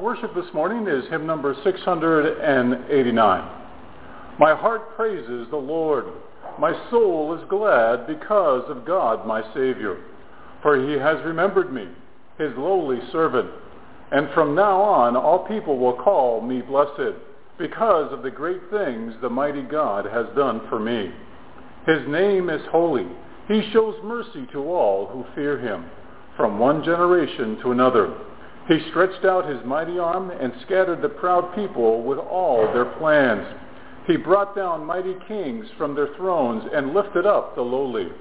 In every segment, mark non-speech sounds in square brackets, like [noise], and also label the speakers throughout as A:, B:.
A: worship this morning is hymn number 689. My heart praises the Lord. My soul is glad because of God my Savior. For he has remembered me, his lowly servant. And from now on all people will call me blessed because of the great things the mighty God has done for me. His name is holy. He shows mercy to all who fear him, from one generation to another. He stretched out his mighty arm and scattered the proud people with all their plans. He brought down mighty kings from their thrones and lifted up the lowly.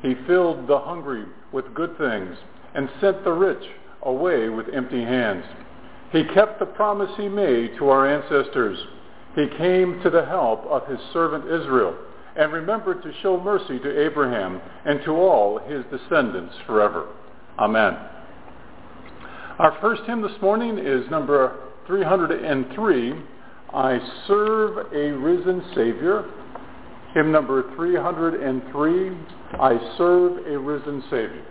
A: He filled the hungry with good things and sent the rich away with empty hands. He kept the promise he made to our ancestors. He came to the help of his servant Israel and remembered to show mercy to Abraham and to all his descendants forever. Amen. Our first hymn this morning is number 303, I Serve a Risen Savior. Hymn number 303, I Serve a Risen Savior.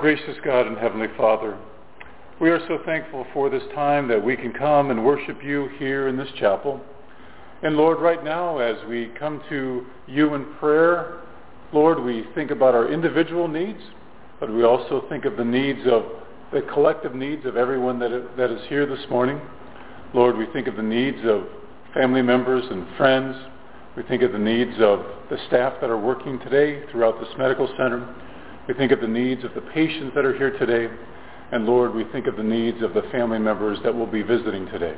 A: Gracious God and Heavenly Father, we are so thankful for this time that we can come and worship you here in this chapel. And Lord, right now as we come to you in prayer, Lord, we think about our individual needs, but we also think of the needs of the collective needs of everyone that, that is here this morning. Lord, we think of the needs of family members and friends. We think of the needs of the staff that are working today throughout this medical center. We think of the needs of the patients that are here today. And Lord, we think of the needs of the family members that will be visiting today.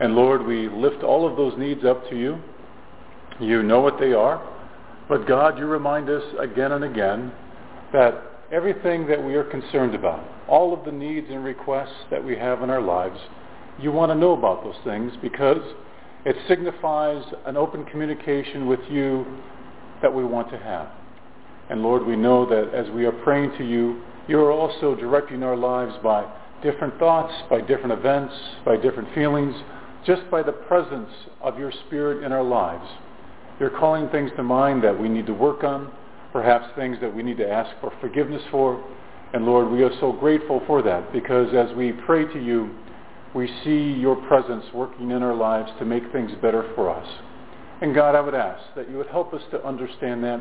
A: And Lord, we lift all of those needs up to you. You know what they are. But God, you remind us again and again that everything that we are concerned about, all of the needs and requests that we have in our lives, you want to know about those things because it signifies an open communication with you that we want to have. And Lord, we know that as we are praying to you, you are also directing our lives by different thoughts, by different events, by different feelings, just by the presence of your Spirit in our lives. You're calling things to mind that we need to work on, perhaps things that we need to ask for forgiveness for. And Lord, we are so grateful for that because as we pray to you, we see your presence working in our lives to make things better for us. And God, I would ask that you would help us to understand that,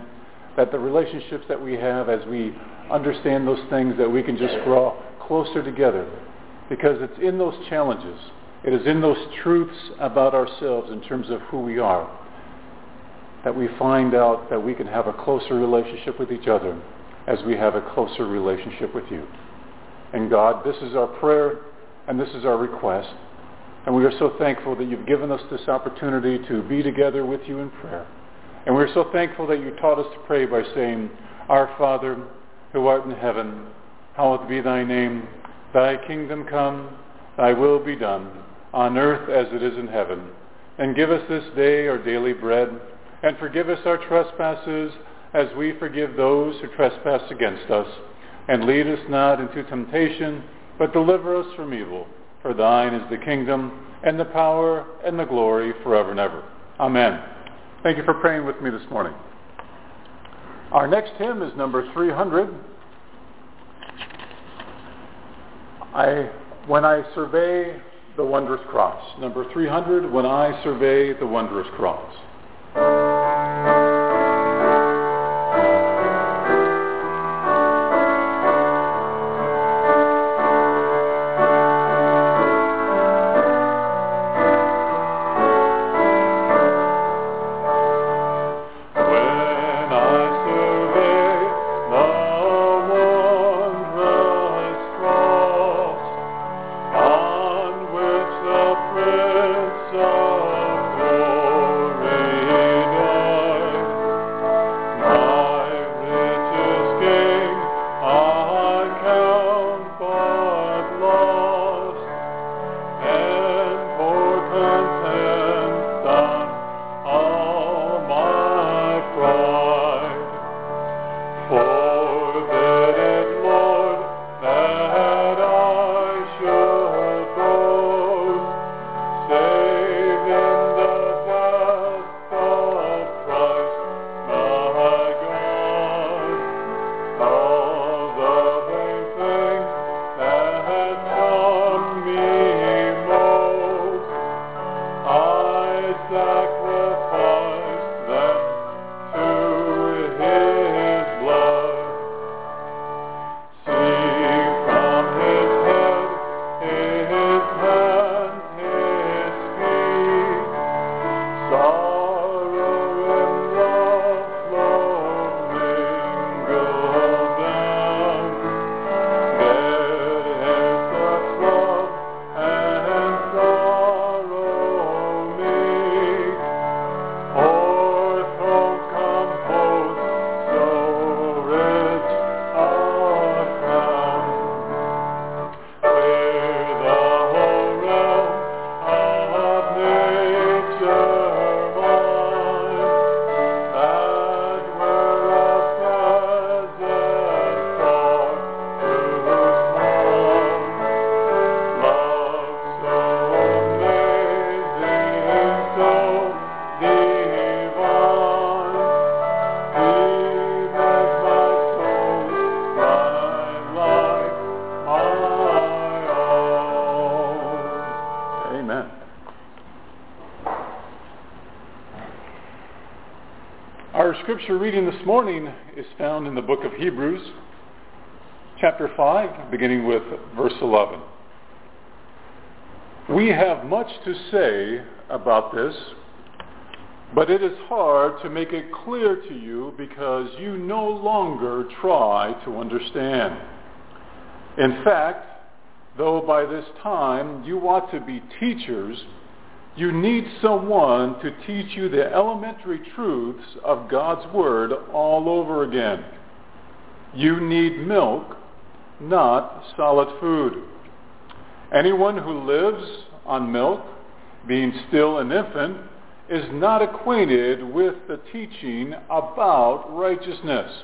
A: that the relationships that we have as we understand those things, that we can just draw closer together. Because it's in those challenges, it is in those truths about ourselves in terms of who we are, that we find out that we can have a closer relationship with each other as we have a closer relationship with you. And God, this is our prayer and this is our request. And we are so thankful that you've given us this opportunity to be together with you in prayer. And we're so thankful that you taught us to pray by saying, Our Father, who art in heaven, hallowed be thy name. Thy kingdom come, thy will be done, on earth as it is in heaven. And give us this day our daily bread, and forgive us our trespasses as we forgive those who trespass against us. And lead us not into temptation, but deliver us from evil. For thine is the kingdom, and the power, and the glory forever and ever. Amen. Thank you for praying with me this morning. Our next hymn is number 300. I, when I survey the wondrous cross. Number 300, when I survey the wondrous cross. Scripture reading this morning is found in the book of Hebrews, chapter 5, beginning with verse 11. We have much to say about this, but it is hard to make it clear to you because you no longer try to understand. In fact, though by this time you ought to be teachers, you need someone to teach you the elementary truths of God's Word all over again. You need milk, not solid food. Anyone who lives on milk, being still an infant, is not acquainted with the teaching about righteousness.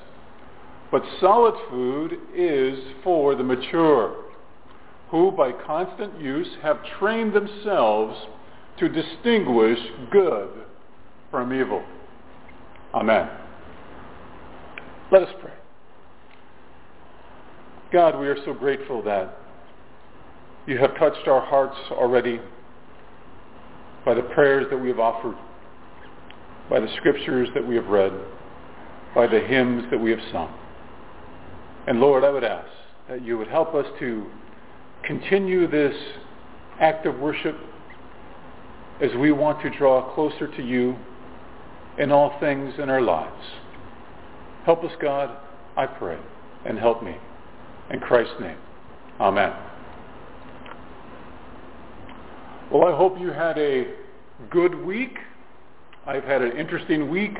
A: But solid food is for the mature, who by constant use have trained themselves to distinguish good from evil. Amen. Let us pray. God, we are so grateful that you have touched our hearts already by the prayers that we have offered, by the scriptures that we have read, by the hymns that we have sung. And Lord, I would ask that you would help us to continue this act of worship as we want to draw closer to you in all things in our lives. Help us, God, I pray, and help me. In Christ's name, amen. Well, I hope you had a good week. I've had an interesting week,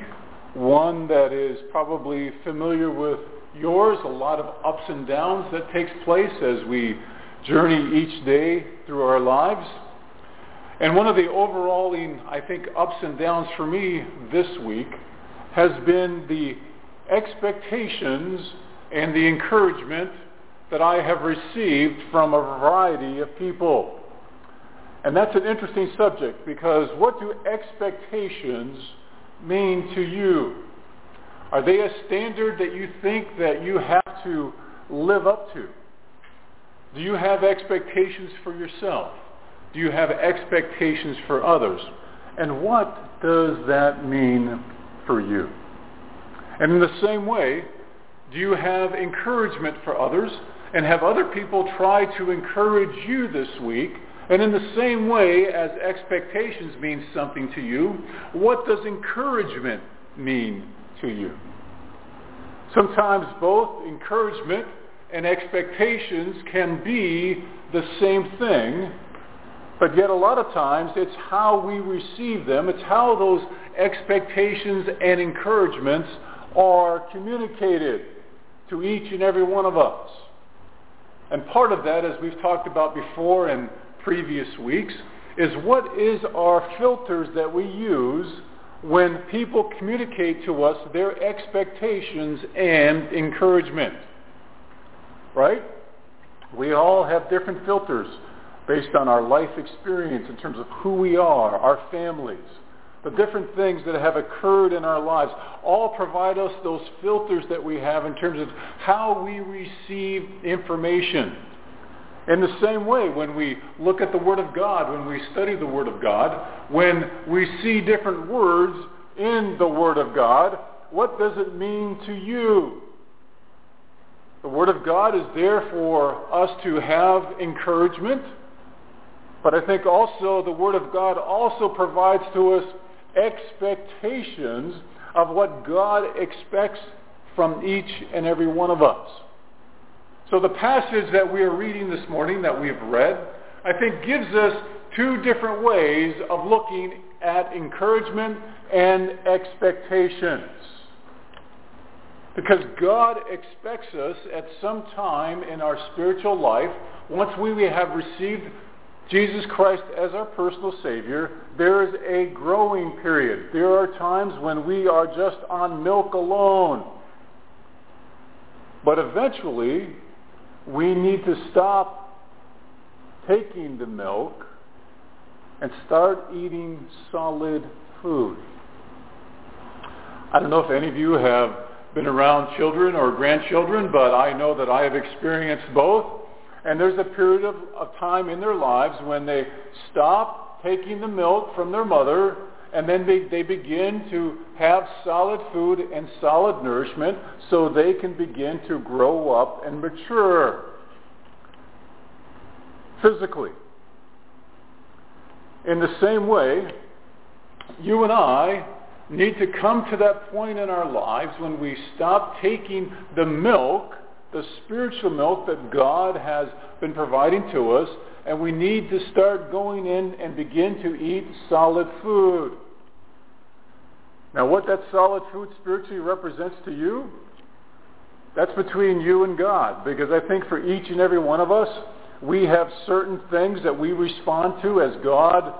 A: one that is probably familiar with yours, a lot of ups and downs that takes place as we journey each day through our lives. And one of the overalling, I think, ups and downs for me this week has been the expectations and the encouragement that I have received from a variety of people. And that's an interesting subject because what do expectations mean to you? Are they a standard that you think that you have to live up to? Do you have expectations for yourself? Do you have expectations for others? And what does that mean for you? And in the same way, do you have encouragement for others? And have other people try to encourage you this week and in the same way as expectations mean something to you, what does encouragement mean to you? Sometimes both encouragement and expectations can be the same thing, but yet a lot of times it's how we receive them, it's how those expectations and encouragements are communicated to each and every one of us. And part of that, as we've talked about before in previous weeks is what is our filters that we use when people communicate to us their expectations and encouragement. Right? We all have different filters based on our life experience in terms of who we are, our families, the different things that have occurred in our lives, all provide us those filters that we have in terms of how we receive information. In the same way, when we look at the Word of God, when we study the Word of God, when we see different words in the Word of God, what does it mean to you? The Word of God is there for us to have encouragement, but I think also the Word of God also provides to us expectations of what God expects from each and every one of us. So the passage that we are reading this morning that we've read, I think gives us two different ways of looking at encouragement and expectations. Because God expects us at some time in our spiritual life, once we have received Jesus Christ as our personal Savior, there is a growing period. There are times when we are just on milk alone. But eventually, we need to stop taking the milk and start eating solid food. I don't know if any of you have been around children or grandchildren, but I know that I have experienced both. And there's a period of, of time in their lives when they stop taking the milk from their mother and then they, they begin to have solid food and solid nourishment so they can begin to grow up and mature physically. In the same way, you and I need to come to that point in our lives when we stop taking the milk, the spiritual milk that God has been providing to us, and we need to start going in and begin to eat solid food. Now, what that solid food spiritually represents to you, that's between you and God. Because I think for each and every one of us, we have certain things that we respond to as God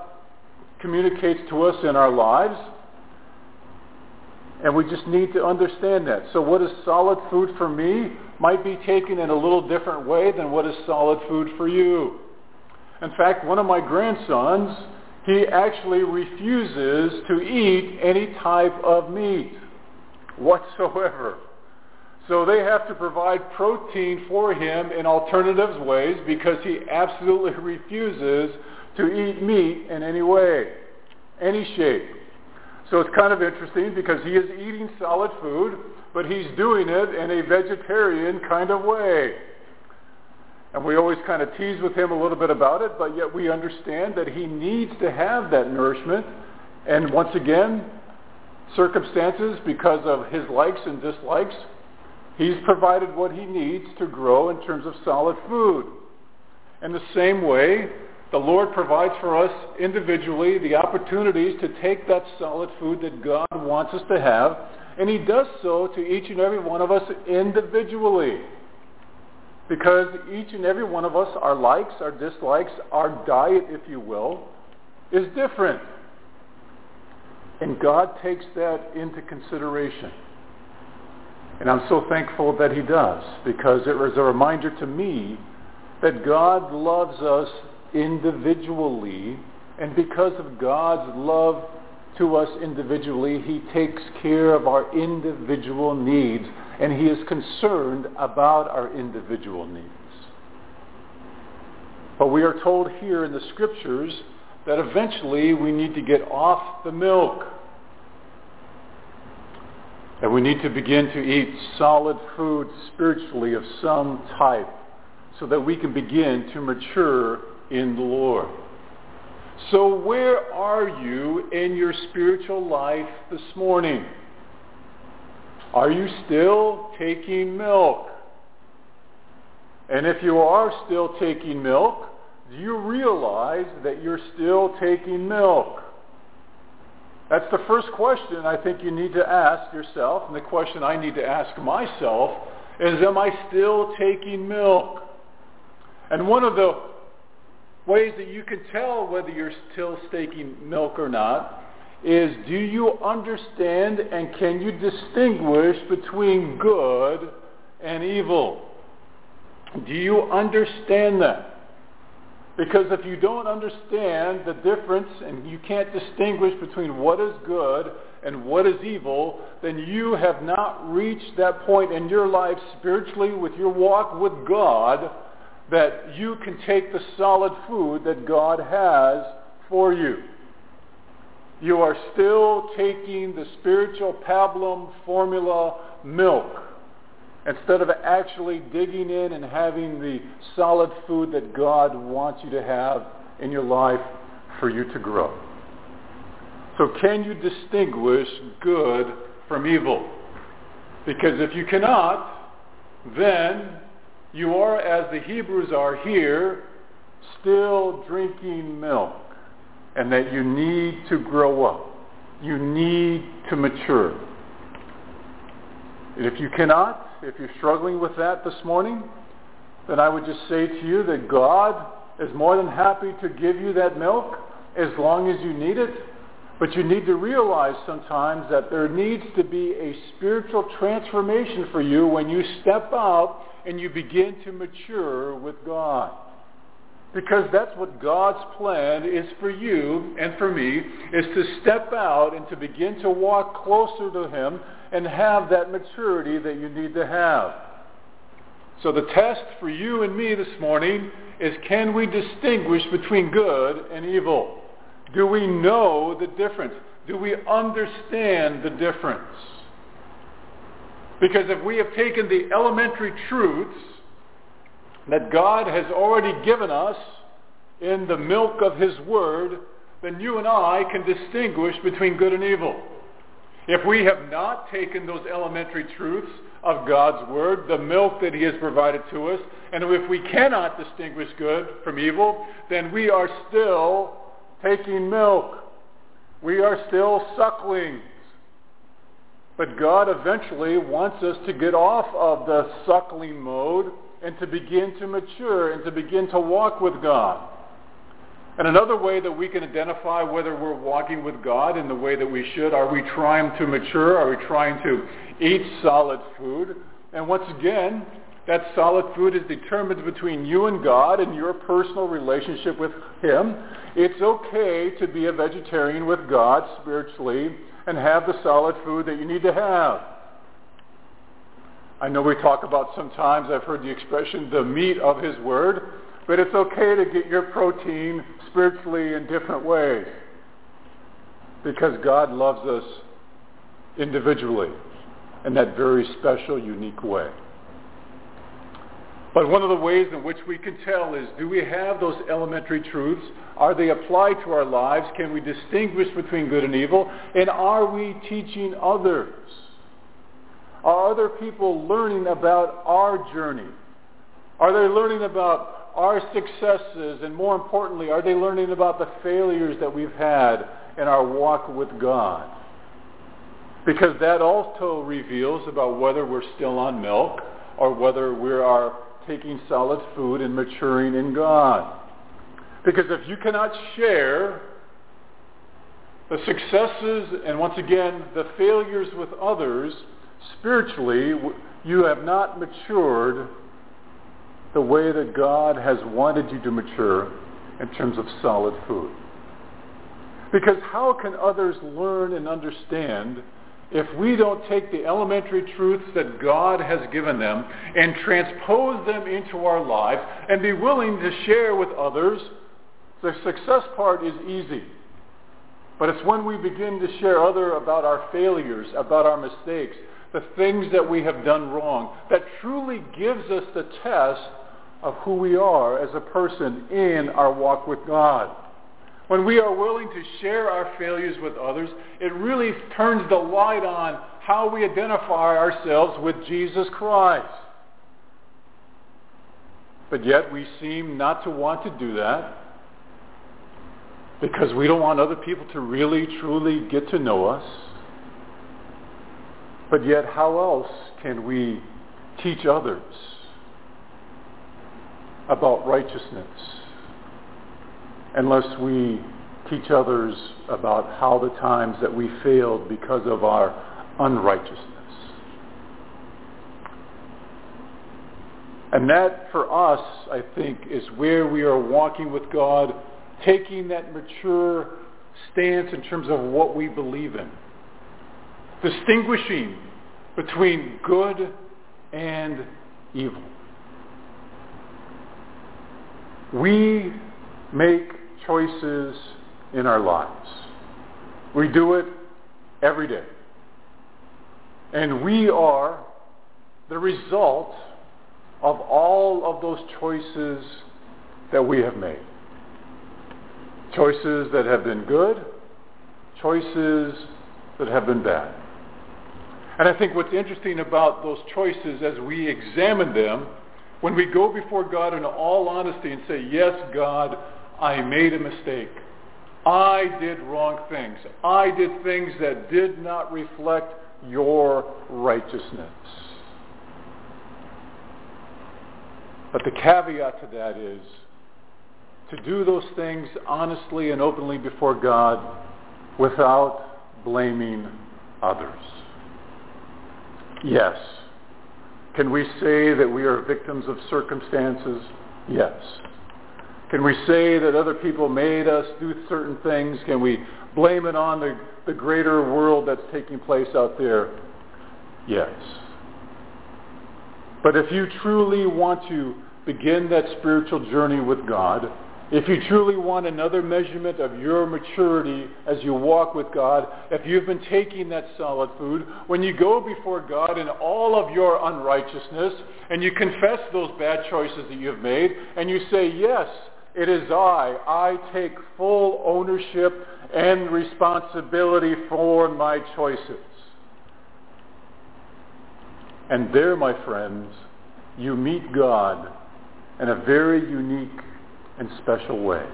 A: communicates to us in our lives. And we just need to understand that. So what is solid food for me might be taken in a little different way than what is solid food for you. In fact, one of my grandsons, he actually refuses to eat any type of meat whatsoever. So they have to provide protein for him in alternative ways because he absolutely [laughs] refuses to eat meat in any way, any shape. So it's kind of interesting because he is eating solid food, but he's doing it in a vegetarian kind of way. And we always kind of tease with him a little bit about it, but yet we understand that he needs to have that nourishment. And once again, circumstances, because of his likes and dislikes, He's provided what he needs to grow in terms of solid food. In the same way, the Lord provides for us individually the opportunities to take that solid food that God wants us to have, and he does so to each and every one of us individually. Because each and every one of us, our likes, our dislikes, our diet, if you will, is different. And God takes that into consideration. And I'm so thankful that he does because it was a reminder to me that God loves us individually and because of God's love to us individually, he takes care of our individual needs and he is concerned about our individual needs. But we are told here in the scriptures that eventually we need to get off the milk and we need to begin to eat solid food spiritually of some type so that we can begin to mature in the Lord. So where are you in your spiritual life this morning? Are you still taking milk? And if you are still taking milk, do you realize that you're still taking milk? That's the first question I think you need to ask yourself, and the question I need to ask myself is, am I still taking milk? And one of the ways that you can tell whether you're still staking milk or not is, do you understand and can you distinguish between good and evil? Do you understand that? Because if you don't understand the difference and you can't distinguish between what is good and what is evil, then you have not reached that point in your life spiritually with your walk with God that you can take the solid food that God has for you. You are still taking the spiritual pablum formula milk instead of actually digging in and having the solid food that God wants you to have in your life for you to grow. So can you distinguish good from evil? Because if you cannot, then you are, as the Hebrews are here, still drinking milk and that you need to grow up. You need to mature. And if you cannot, if you're struggling with that this morning, then I would just say to you that God is more than happy to give you that milk as long as you need it. But you need to realize sometimes that there needs to be a spiritual transformation for you when you step out and you begin to mature with God. Because that's what God's plan is for you and for me, is to step out and to begin to walk closer to him and have that maturity that you need to have. So the test for you and me this morning is can we distinguish between good and evil? Do we know the difference? Do we understand the difference? Because if we have taken the elementary truths that God has already given us in the milk of his word, then you and I can distinguish between good and evil. If we have not taken those elementary truths of God's Word, the milk that He has provided to us, and if we cannot distinguish good from evil, then we are still taking milk. We are still sucklings. But God eventually wants us to get off of the suckling mode and to begin to mature and to begin to walk with God. And another way that we can identify whether we're walking with God in the way that we should, are we trying to mature? Are we trying to eat solid food? And once again, that solid food is determined between you and God and your personal relationship with Him. It's okay to be a vegetarian with God spiritually and have the solid food that you need to have. I know we talk about sometimes, I've heard the expression, the meat of His Word, but it's okay to get your protein spiritually in different ways because God loves us individually in that very special, unique way. But one of the ways in which we can tell is, do we have those elementary truths? Are they applied to our lives? Can we distinguish between good and evil? And are we teaching others? Are other people learning about our journey? Are they learning about our successes? And more importantly, are they learning about the failures that we've had in our walk with God? Because that also reveals about whether we're still on milk or whether we are taking solid food and maturing in God. Because if you cannot share the successes and once again the failures with others, spiritually you have not matured the way that God has wanted you to mature in terms of solid food. Because how can others learn and understand if we don't take the elementary truths that God has given them and transpose them into our lives and be willing to share with others, the success part is easy. But it's when we begin to share other about our failures, about our mistakes, the things that we have done wrong, that truly gives us the test of who we are as a person in our walk with God. When we are willing to share our failures with others, it really turns the light on how we identify ourselves with Jesus Christ. But yet we seem not to want to do that because we don't want other people to really, truly get to know us. But yet how else can we teach others about righteousness unless we teach others about how the times that we failed because of our unrighteousness. And that for us, I think, is where we are walking with God, taking that mature stance in terms of what we believe in. Distinguishing between good and evil. We make choices in our lives. We do it every day. And we are the result of all of those choices that we have made. Choices that have been good, choices that have been bad. And I think what's interesting about those choices as we examine them, when we go before God in all honesty and say, yes, God, I made a mistake. I did wrong things. I did things that did not reflect your righteousness. But the caveat to that is to do those things honestly and openly before God without blaming others. Yes. Can we say that we are victims of circumstances? Yes. Can we say that other people made us do certain things? Can we blame it on the, the greater world that's taking place out there? Yes. But if you truly want to begin that spiritual journey with God, if you truly want another measurement of your maturity as you walk with God, if you've been taking that solid food, when you go before God in all of your unrighteousness and you confess those bad choices that you've made and you say, yes, it is I. I take full ownership and responsibility for my choices. And there, my friends, you meet God in a very unique and special way.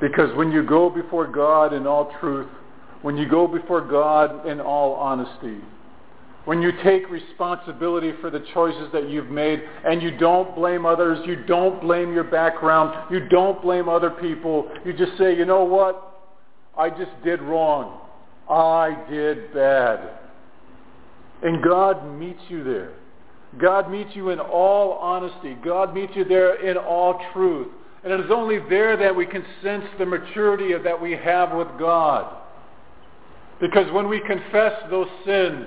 A: Because when you go before God in all truth, when you go before God in all honesty, when you take responsibility for the choices that you've made and you don't blame others, you don't blame your background, you don't blame other people, you just say, you know what? I just did wrong. I did bad. And God meets you there. God meets you in all honesty. God meets you there in all truth. And it is only there that we can sense the maturity that we have with God. Because when we confess those sins,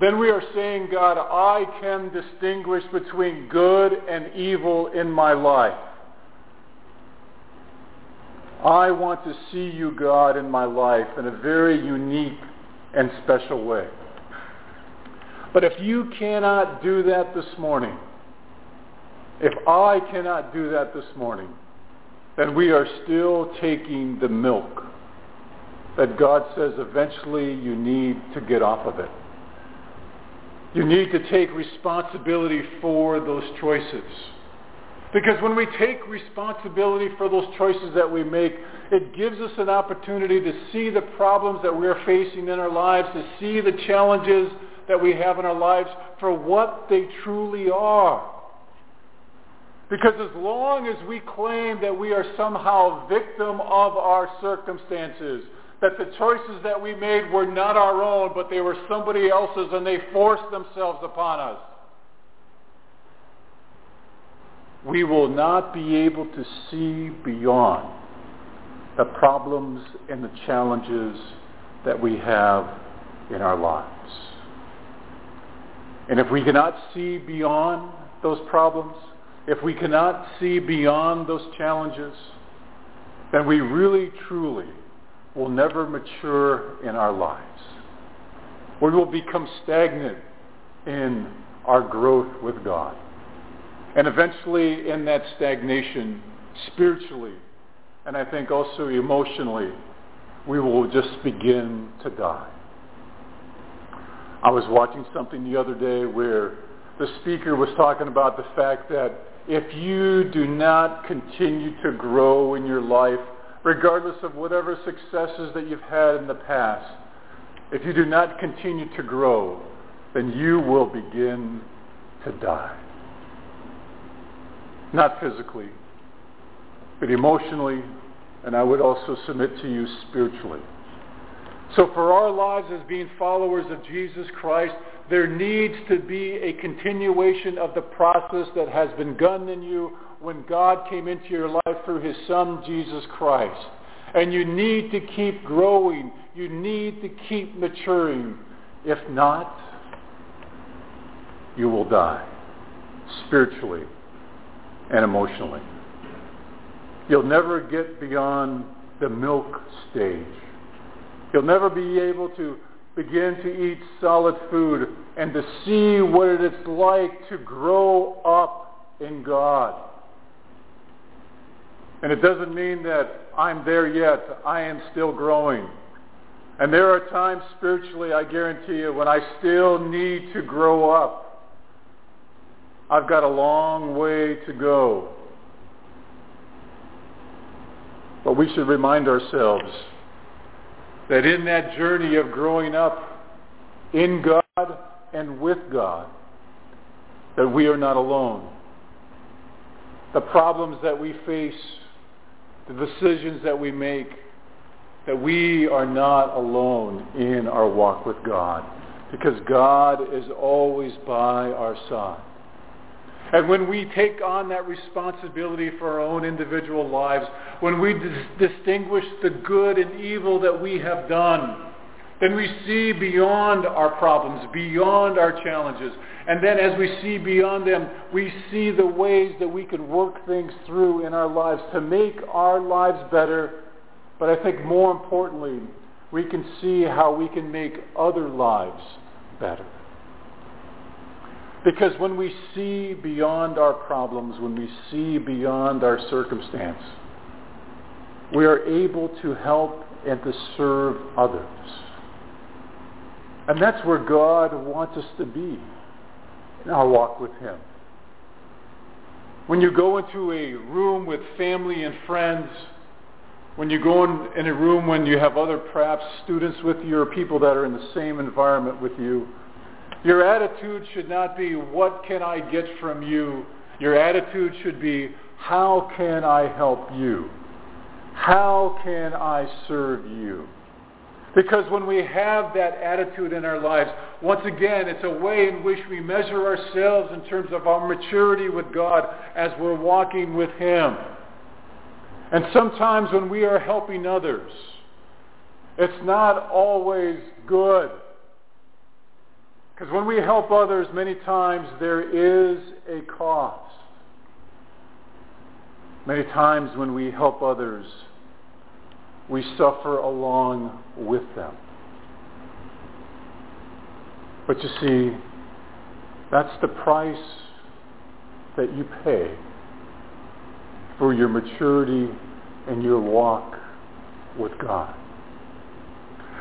A: then we are saying, God, I can distinguish between good and evil in my life. I want to see you, God, in my life in a very unique and special way. But if you cannot do that this morning, if I cannot do that this morning, then we are still taking the milk that God says eventually you need to get off of it. You need to take responsibility for those choices. Because when we take responsibility for those choices that we make, it gives us an opportunity to see the problems that we're facing in our lives, to see the challenges that we have in our lives for what they truly are. Because as long as we claim that we are somehow victim of our circumstances, that the choices that we made were not our own, but they were somebody else's and they forced themselves upon us, we will not be able to see beyond the problems and the challenges that we have in our lives. And if we cannot see beyond those problems, if we cannot see beyond those challenges, then we really, truly will never mature in our lives. We will become stagnant in our growth with God. And eventually in that stagnation, spiritually, and I think also emotionally, we will just begin to die. I was watching something the other day where the speaker was talking about the fact that if you do not continue to grow in your life, regardless of whatever successes that you've had in the past, if you do not continue to grow, then you will begin to die. Not physically, but emotionally, and I would also submit to you spiritually. So for our lives as being followers of Jesus Christ, there needs to be a continuation of the process that has begun in you when God came into your life through his son, Jesus Christ. And you need to keep growing. You need to keep maturing. If not, you will die spiritually and emotionally. You'll never get beyond the milk stage. You'll never be able to begin to eat solid food and to see what it's like to grow up in God. And it doesn't mean that I'm there yet. I am still growing. And there are times spiritually, I guarantee you, when I still need to grow up. I've got a long way to go. But we should remind ourselves that in that journey of growing up in God and with God, that we are not alone. The problems that we face, the decisions that we make, that we are not alone in our walk with God because God is always by our side. And when we take on that responsibility for our own individual lives, when we dis- distinguish the good and evil that we have done, then we see beyond our problems, beyond our challenges. And then as we see beyond them, we see the ways that we can work things through in our lives to make our lives better. But I think more importantly, we can see how we can make other lives better. Because when we see beyond our problems, when we see beyond our circumstance, we are able to help and to serve others. And that's where God wants us to be our walk with Him. When you go into a room with family and friends, when you go in, in a room when you have other perhaps students with you or people that are in the same environment with you, Your attitude should not be, what can I get from you? Your attitude should be, how can I help you? How can I serve you? Because when we have that attitude in our lives, once again, it's a way in which we measure ourselves in terms of our maturity with God as we're walking with Him. And sometimes when we are helping others, it's not always good. Because when we help others, many times there is a cost. Many times when we help others, we suffer along with them. But you see, that's the price that you pay for your maturity and your walk with God.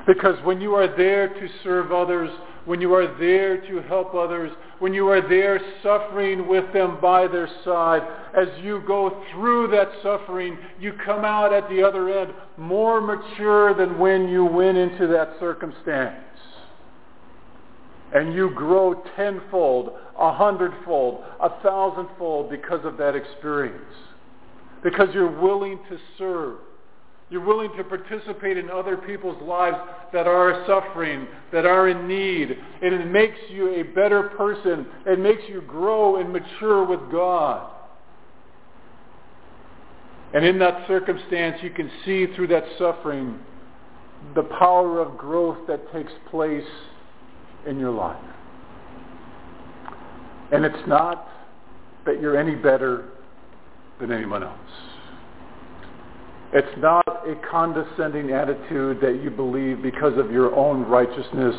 A: Because when you are there to serve others, when you are there to help others, when you are there suffering with them by their side, as you go through that suffering, you come out at the other end more mature than when you went into that circumstance. And you grow tenfold, a hundredfold, a thousandfold because of that experience. Because you're willing to serve you're willing to participate in other people's lives that are suffering, that are in need. And it makes you a better person. It makes you grow and mature with God. And in that circumstance, you can see through that suffering the power of growth that takes place in your life. And it's not that you're any better than anyone else. It's not a condescending attitude that you believe because of your own righteousness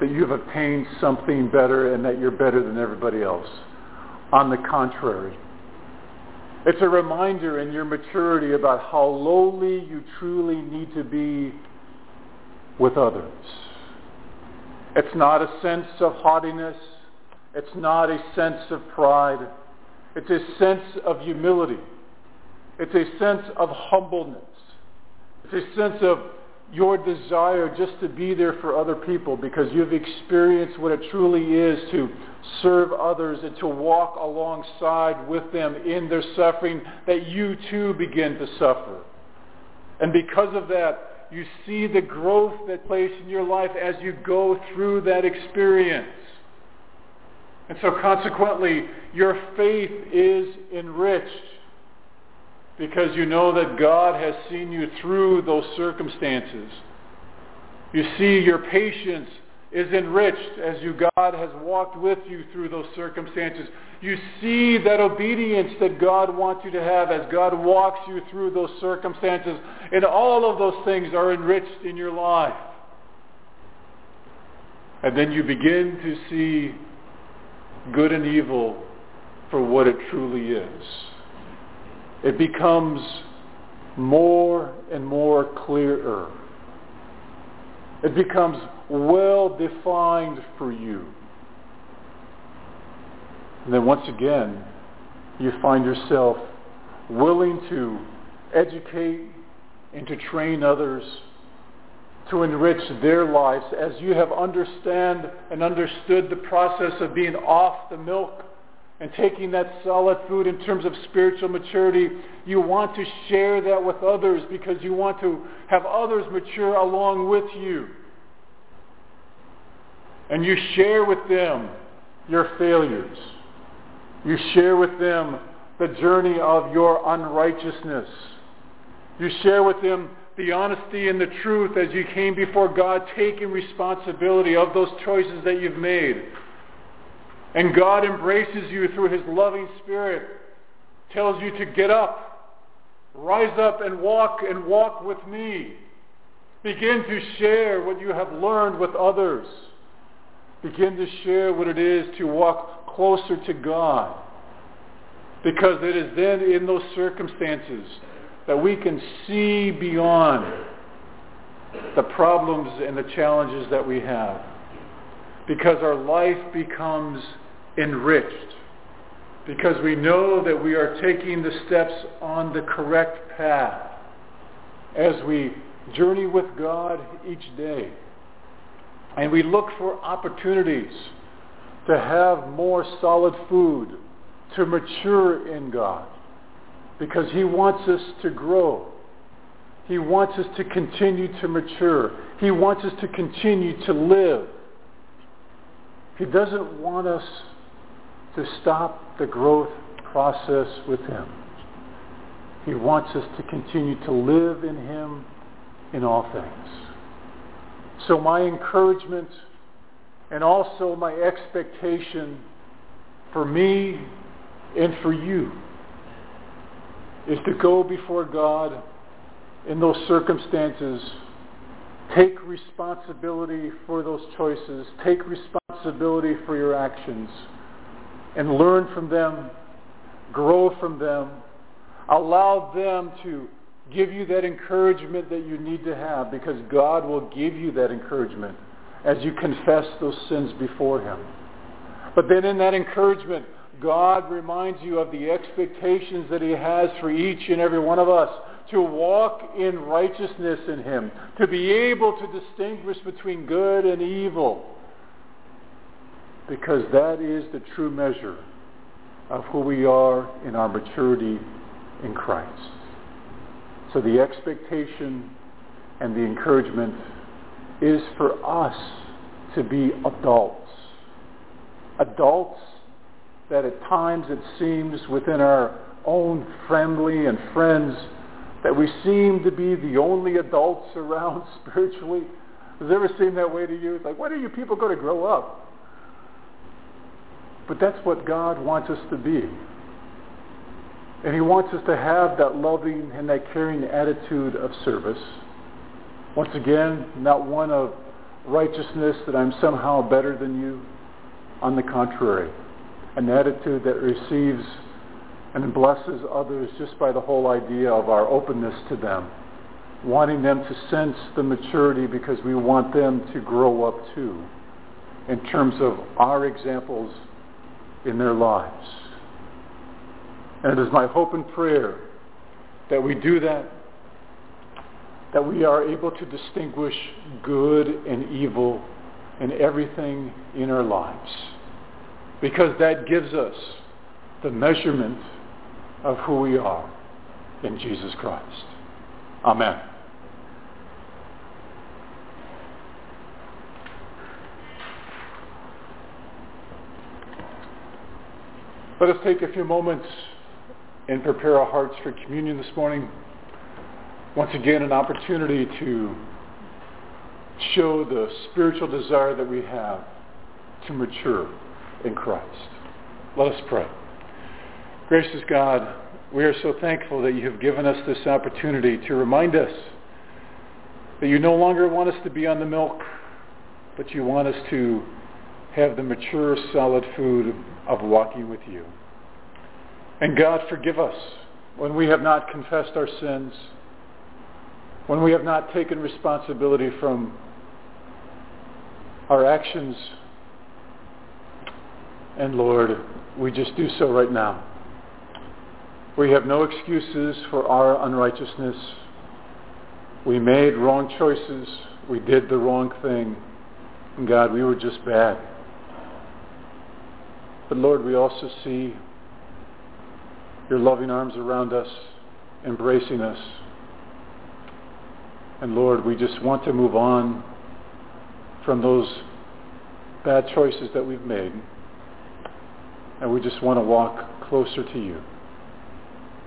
A: that you've obtained something better and that you're better than everybody else. On the contrary, it's a reminder in your maturity about how lowly you truly need to be with others. It's not a sense of haughtiness. It's not a sense of pride. It's a sense of humility. It's a sense of humbleness. It's a sense of your desire just to be there for other people because you've experienced what it truly is to serve others and to walk alongside with them in their suffering that you too begin to suffer. And because of that, you see the growth that place in your life as you go through that experience. And so consequently, your faith is enriched because you know that God has seen you through those circumstances. You see your patience is enriched as you God has walked with you through those circumstances. You see that obedience that God wants you to have as God walks you through those circumstances. And all of those things are enriched in your life. And then you begin to see good and evil for what it truly is it becomes more and more clearer. It becomes well defined for you. And then once again, you find yourself willing to educate and to train others to enrich their lives as you have understand and understood the process of being off the milk and taking that solid food in terms of spiritual maturity, you want to share that with others because you want to have others mature along with you. And you share with them your failures. You share with them the journey of your unrighteousness. You share with them the honesty and the truth as you came before God, taking responsibility of those choices that you've made. And God embraces you through his loving spirit, tells you to get up, rise up and walk and walk with me. Begin to share what you have learned with others. Begin to share what it is to walk closer to God. Because it is then in those circumstances that we can see beyond the problems and the challenges that we have because our life becomes enriched, because we know that we are taking the steps on the correct path as we journey with God each day. And we look for opportunities to have more solid food, to mature in God, because he wants us to grow. He wants us to continue to mature. He wants us to continue to live. He doesn't want us to stop the growth process with him. He wants us to continue to live in him in all things. So my encouragement and also my expectation for me and for you is to go before God in those circumstances, take responsibility for those choices, take responsibility for your actions, and learn from them, grow from them, allow them to give you that encouragement that you need to have because God will give you that encouragement as you confess those sins before him. But then in that encouragement, God reminds you of the expectations that he has for each and every one of us to walk in righteousness in him, to be able to distinguish between good and evil, because that is the true measure of who we are in our maturity in Christ. So the expectation and the encouragement is for us to be adults. Adults that at times it seems within our own family and friends that we seem to be the only adults [laughs] around spiritually. It ever seem that way to you? It's like, when are you people going to grow up? But that's what God wants us to be. And he wants us to have that loving and that caring attitude of service. Once again, not one of righteousness that I'm somehow better than you. On the contrary, an attitude that receives and blesses others just by the whole idea of our openness to them, wanting them to sense the maturity because we want them to grow up too in terms of our examples in their lives. And it is my hope and prayer that we do that, that we are able to distinguish good and evil in everything in our lives. Because that gives us the measurement of who we are in Jesus Christ. Amen. Let us take a few moments and prepare our hearts for communion this morning. Once again, an opportunity to show the spiritual desire that we have to mature in Christ. Let us pray. Gracious God, we are so thankful that you have given us this opportunity to remind us that you no longer want us to be on the milk, but you want us to have the mature, solid food of walking with you. And God, forgive us when we have not confessed our sins, when we have not taken responsibility from our actions. And Lord, we just do so right now. We have no excuses for our unrighteousness. We made wrong choices. We did the wrong thing. And God, we were just bad. But Lord, we also see your loving arms around us, embracing us. And Lord, we just want to move on from those bad choices that we've made. And we just want to walk closer to you.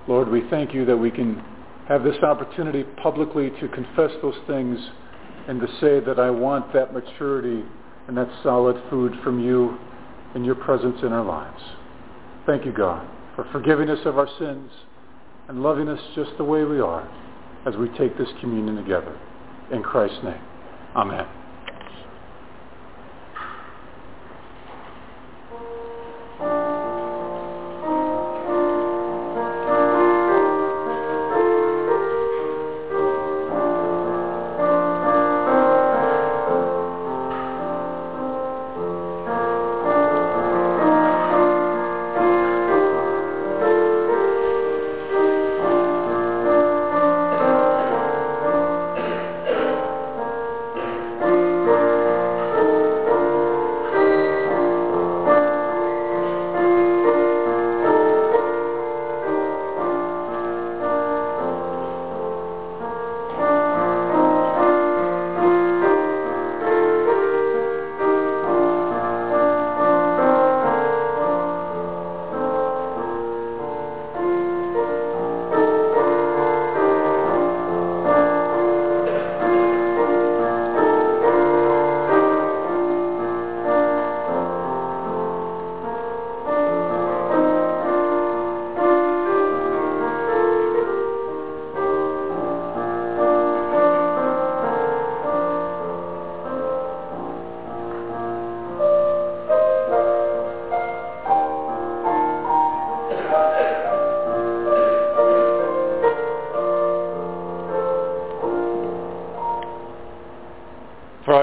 A: Lord, we thank you that we can have this opportunity publicly to confess those things and to say that I want that maturity and that solid food from you and your presence in our lives. Thank you, God, for forgiving us of our sins and loving us just the way we are as we take this communion together. In Christ's name, amen.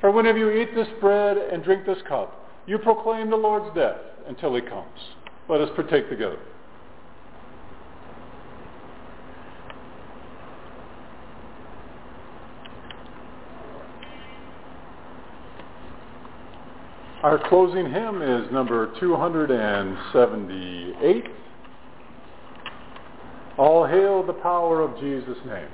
A: For whenever you eat this bread and drink this cup, you proclaim the Lord's death until he comes. Let us partake together. Our closing hymn is number 278. All hail the power of Jesus' name.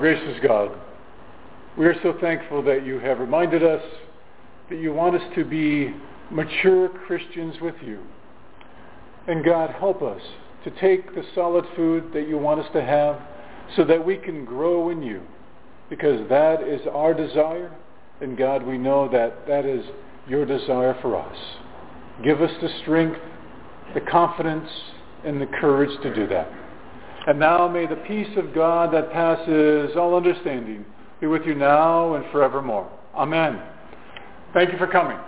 A: Gracious God, we are so thankful that you have reminded us that you want us to be mature Christians with you. And God, help us to take the solid food that you want us to have so that we can grow in you. Because that is our desire. And God, we know that that is your desire for us. Give us the strength, the confidence, and the courage to do that. And now may the peace of God that passes all understanding be with you now and forevermore. Amen. Thank you for coming.